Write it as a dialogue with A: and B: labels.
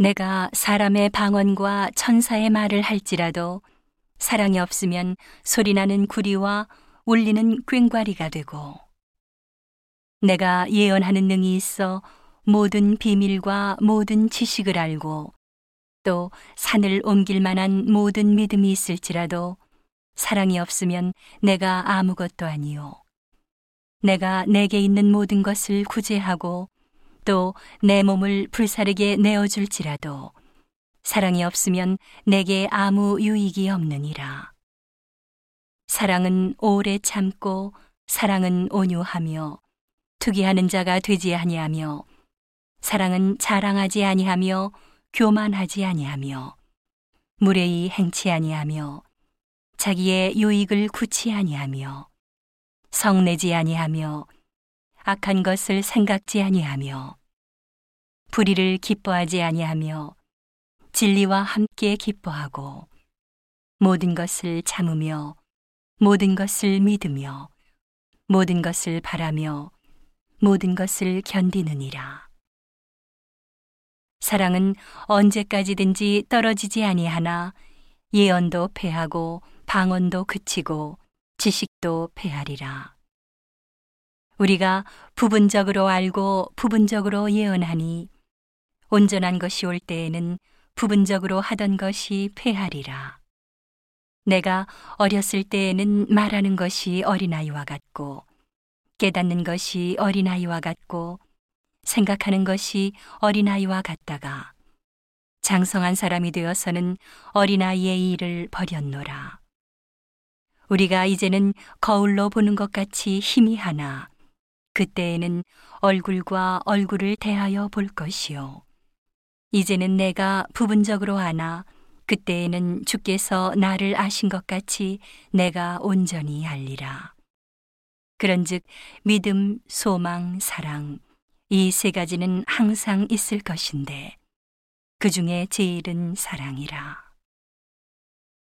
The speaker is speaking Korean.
A: 내가 사람의 방언과 천사의 말을 할지라도 사랑이 없으면 소리나는 구리와 울리는 꽹과리가 되고 내가 예언하는 능이 있어 모든 비밀과 모든 지식을 알고 또 산을 옮길 만한 모든 믿음이 있을지라도 사랑이 없으면 내가 아무것도 아니요. 내가 내게 있는 모든 것을 구제하고 또 내 몸을 불사르게 내어줄지라도 사랑이 없으면 내게 아무 유익이 없느니라. 사랑은 오래 참고 사랑은 온유하며 투기하는 자가 되지 아니하며 사랑은 자랑하지 아니하며 교만하지 아니하며 무례히 행치 아니하며 자기의 유익을 굳이 아니하며 성내지 아니하며 악한 것을 생각지 아니하며 불의를 기뻐하지 아니하며 진리와 함께 기뻐하고 모든 것을 참으며 모든 것을 믿으며 모든 것을 바라며 모든 것을 견디느니라. 사랑은 언제까지든지 떨어지지 아니하나 예언도 패하고 방언도 그치고 지식도 패하리라. 우리가 부분적으로 알고 부분적으로 예언하니 온전한 것이 올 때에는 부분적으로 하던 것이 패하리라. 내가 어렸을 때에는 말하는 것이 어린아이와 같고 깨닫는 것이 어린아이와 같고 생각하는 것이 어린아이와 같다가 장성한 사람이 되어서는 어린아이의 일을 버렸노라. 우리가 이제는 거울로 보는 것 같이 힘이 하나 그때에는 얼굴과 얼굴을 대하여 볼 것이요. 이제는 내가 부분적으로 아나 그때에는 주께서 나를 아신 것 같이 내가 온전히 알리라. 그런즉 믿음, 소망, 사랑 이 세 가지는 항상 있을 것인데 그 중에 제일은 사랑이라.